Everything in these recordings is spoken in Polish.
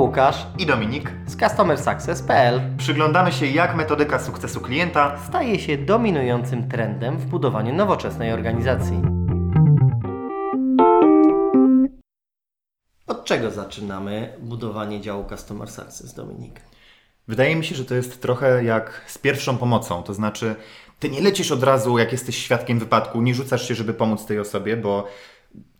Łukasz i Dominik. z CustomerSuccess.pl Przyglądamy się, jak metodyka sukcesu klienta staje się dominującym trendem w budowaniu nowoczesnej organizacji. Od czego zaczynamy budowanie działu Customer Success, Dominik? Wydaje mi się, że to jest trochę jak z pierwszą pomocą. To znaczy, ty nie lecisz od razu, jak jesteś świadkiem wypadku, nie rzucasz się, żeby pomóc tej osobie, bo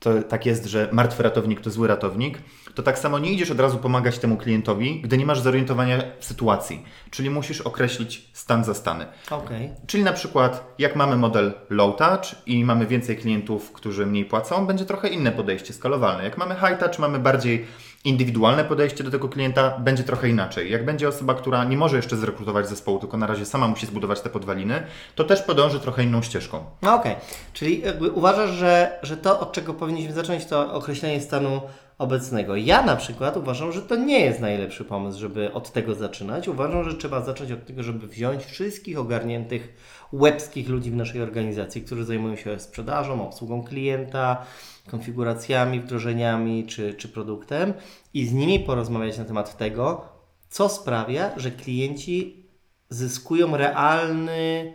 to tak jest, że martwy ratownik to zły ratownik, to tak samo nie idziesz od razu pomagać temu klientowi, gdy nie masz zorientowania w sytuacji. Czyli musisz określić stan zastany. Okej. Czyli na przykład, jak mamy model low touch i mamy więcej klientów, którzy mniej płacą, będzie trochę inne podejście skalowalne. Jak mamy high touch, mamy bardziej indywidualne podejście do tego klienta, będzie trochę inaczej. Jak będzie osoba, która nie może jeszcze zrekrutować zespołu, tylko na razie sama musi zbudować te podwaliny, to też podąży trochę inną ścieżką. No okej, czyli jakby uważasz, że, że to, od czego powinniśmy zacząć, to określenie stanu obecnego. Ja na przykład uważam, że to nie jest najlepszy pomysł, żeby od tego zaczynać. Uważam, że trzeba zacząć od tego, żeby wziąć wszystkich ogarniętych łebskich ludzi w naszej organizacji, którzy zajmują się sprzedażą, obsługą klienta, konfiguracjami, wdrożeniami czy, czy produktem i z nimi porozmawiać na temat tego, co sprawia, że klienci zyskują realny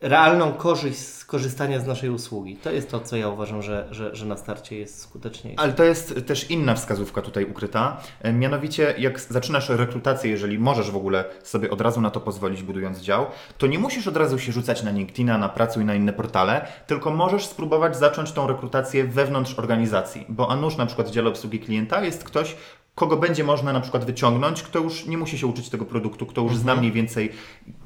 realną korzyść z korzystania z naszej usługi. To jest to, co ja uważam, że, że, że na starcie jest skuteczniejsze. Ale to jest też inna wskazówka tutaj ukryta. E, Mianowicie, jak zaczynasz rekrutację, jeżeli możesz w ogóle sobie od razu na to pozwolić, budując dział, to nie musisz od razu się rzucać na LinkedIna, na pracę i na inne portale, tylko możesz spróbować zacząć tą rekrutację wewnątrz organizacji. Bo a nuż na przykład w dziale obsługi klienta jest ktoś, kogo będzie można na przykład wyciągnąć, kto już nie musi się uczyć tego produktu, kto już zna mniej więcej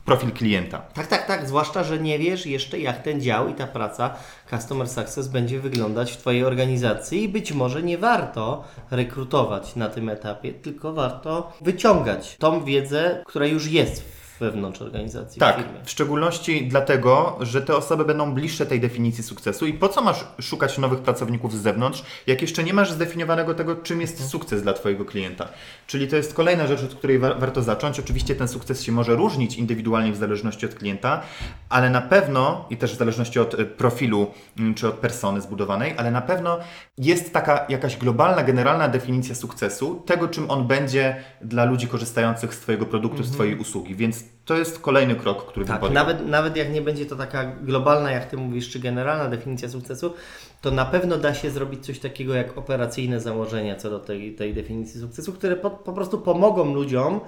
profil klienta. Tak, tak, tak. Zwłaszcza, że nie wiesz jeszcze, jak ten dział i ta praca Customer Success będzie wyglądać w Twojej organizacji i być może nie warto rekrutować na tym etapie, tylko warto wyciągać tą wiedzę, która już jest wewnątrz organizacji Tak, firmy. w szczególności dlatego, że te osoby będą bliższe tej definicji sukcesu. I po co masz szukać nowych pracowników z zewnątrz, jak jeszcze nie masz zdefiniowanego tego, czym jest sukces dla Twojego klienta? Czyli to jest kolejna rzecz, od której wa- warto zacząć. Oczywiście ten sukces się może różnić indywidualnie w zależności od klienta, ale na pewno, i też w zależności od e, profilu mm, czy od persony zbudowanej, ale na pewno jest taka jakaś globalna, generalna definicja sukcesu, tego czym on będzie dla ludzi korzystających z Twojego produktu, z Twojej usługi. Więc to jest kolejny krok, który Tak, podjął. nawet, nawet jak nie będzie to taka globalna, jak Ty mówisz, czy generalna definicja sukcesu, to na pewno da się zrobić coś takiego jak operacyjne założenia co do tej, tej definicji sukcesu, które po, po prostu pomogą ludziom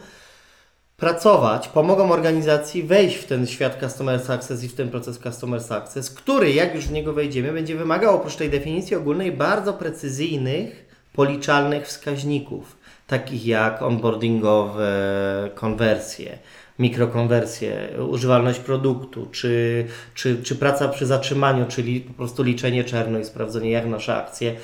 pracować, pomogą organizacji wejść w ten świat Customer Success i w ten proces Customer Success, który, jak już w niego wejdziemy, będzie wymagał oprócz tej definicji ogólnej bardzo precyzyjnych, policzalnych wskaźników, takich jak onboardingowe konwersje, mikrokonwersje, używalność produktu, czy, czy, czy praca przy zatrzymaniu, czyli po prostu liczenie czerno i sprawdzenie, jak nasze akcje,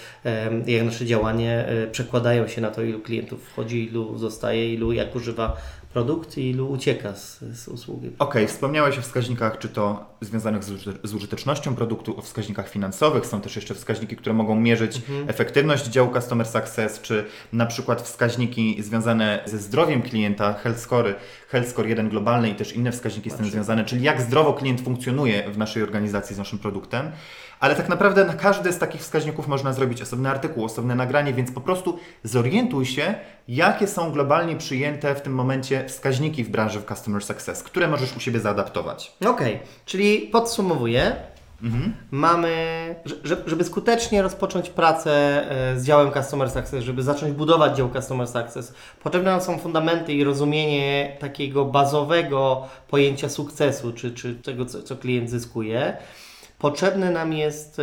jak nasze działanie e, przekładają się na to, ilu klientów wchodzi, ilu zostaje, ilu jak używa produkt i ilu ucieka z, z usługi. Okej, wspomniałeś o wskaźnikach, czy to związanych z, użyte- z użytecznością produktu, o wskaźnikach finansowych. Są też jeszcze wskaźniki, które mogą mierzyć efektywność działu Customer Success, czy na przykład wskaźniki związane ze zdrowiem klienta, health score, health score 1 globalny i też inne wskaźniki z tym związane, czyli jak zdrowo klient funkcjonuje w naszej organizacji z naszym produktem. Ale tak naprawdę na każdy z takich wskaźników można zrobić osobny artykuł, osobne nagranie, więc po prostu zorientuj się, jakie są globalnie przyjęte w tym momencie wskaźniki w branży w Customer Success, które możesz u siebie zaadaptować. Okej, czyli podsumowuję. Mamy, że- żeby skutecznie rozpocząć pracę e, z działem Customer Success, żeby zacząć budować dział Customer Success, potrzebne nam są fundamenty i rozumienie takiego bazowego pojęcia sukcesu, czy, czy tego, co, co klient zyskuje. Potrzebne nam jest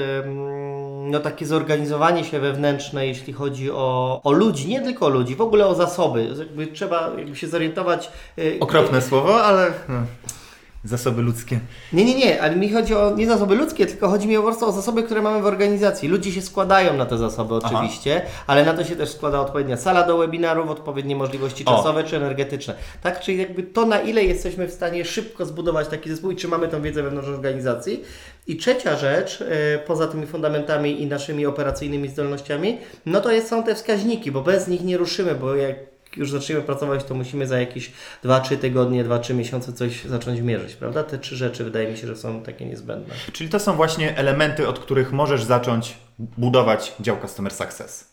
no, takie zorganizowanie się wewnętrzne, jeśli chodzi o, o ludzi, nie tylko o ludzi, w ogóle o zasoby. Jakby trzeba jakby się zorientować. e, Okropne słowo, ale no, zasoby ludzkie. nie, nie, nie, ale mi chodzi o nie zasoby ludzkie, tylko chodzi mi po prostu o zasoby, które mamy w organizacji. Ludzie się składają na te zasoby oczywiście, ale na to się też składa odpowiednia sala do webinarów, odpowiednie możliwości O. czasowe czy energetyczne. Tak, czyli jakby to, na ile jesteśmy w stanie szybko zbudować taki zespół i czy mamy tą wiedzę wewnątrz organizacji. I trzecia rzecz, e, poza tymi fundamentami i naszymi operacyjnymi zdolnościami, no to jest, są te wskaźniki, bo bez nich nie ruszymy, bo jak już zaczniemy pracować, to musimy za jakieś 2-3 tygodnie, 2-3 miesiące coś zacząć mierzyć, prawda? Te trzy rzeczy wydaje mi się, że są takie niezbędne. Czyli to są właśnie elementy, od których możesz zacząć budować dział Customer Success.